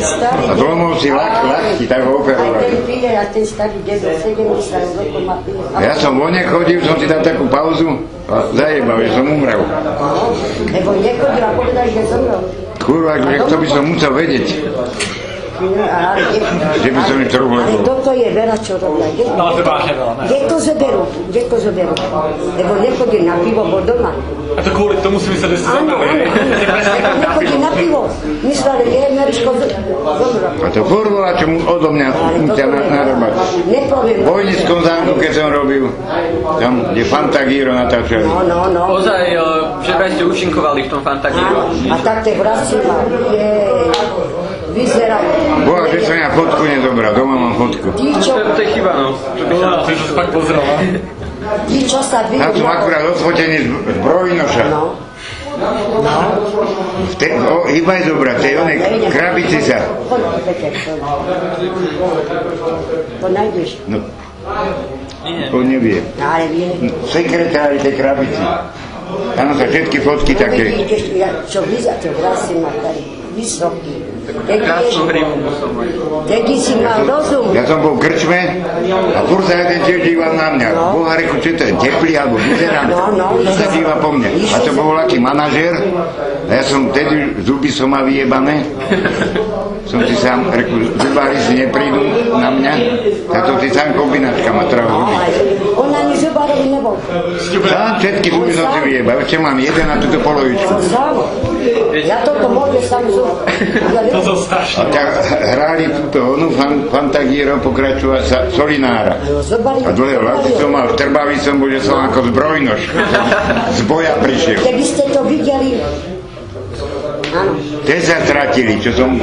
Starý A zlomol si lak, lakti, tak ho Aj ten operovali. príde, a ten starý dedo, 70 rokov má pil. Ja som vonne chodil, som si dal takú pauzu a zajebal, že som umrel. Lebo nechodil a povedal, že zomrel. Kurva, že to by som musel vedieť, kde, že by som ich trochu ale lebo. toto je veľa, čo robia. Kde, No, to veľa, ne? kde to zoberú? Kde to zoberú? Lebo nechodí na pivo, bol doma. A to kvôli tomu si myslel, že si Áno, áno, zobrali. áno. Nechodí na pivo. Mysleli, zomrel. A to furvola, čo mu odo mňa na- narobať. Vojnickom zámku, keď som robil, tam, kde Fantagíro natáčali. No, no, no. Ozaj, že vraj ste účinkovali v tom Fantagiro. a tak má, je, vyzerajú. Boha, že som ja fotku nezobral, doma mám fotku. Tí, čo, To, to je chyba, no. No, ty si fakt pozrel, no. tí, čo sa Ja vidú... som akurát odfotený z z Brojnoša. No, V te, o, iba je dobrá, tej onej krabici sa. To nájdeš. No, to nevie. Ale vie. Sekretári tej krabici. Tam sa všetky fotky také. Vidíš, ja, čo vyzerá, to vlasy má tady vysoký. Krásnu. Kedy si mal rozum, Ja som bol v krčme a furt sa jeden tiež díval na mňa. Boha reku, čo to je, teplý alebo vyzerám. No, no, sa díva po mne. A to bol aký manažér. A ja som vtedy, zuby som mal vyjebané. Som si sám, reku, zubári si neprídu na mňa. Tak to si sám kombinačka ma zuby. ale on ani zubárovi nebol. Sám všetky zuby som si vyjebal. Ešte mám jeden na túto polovičku. A strašne. tak hrali túto onu fan, Fantagíro pokračovať sa Solinára. A dlhé vlasy som mal, trbavý som bol, že som ako zbrojnož. Z boja prišiel. Keby ste to videli, áno. Tie sa čo som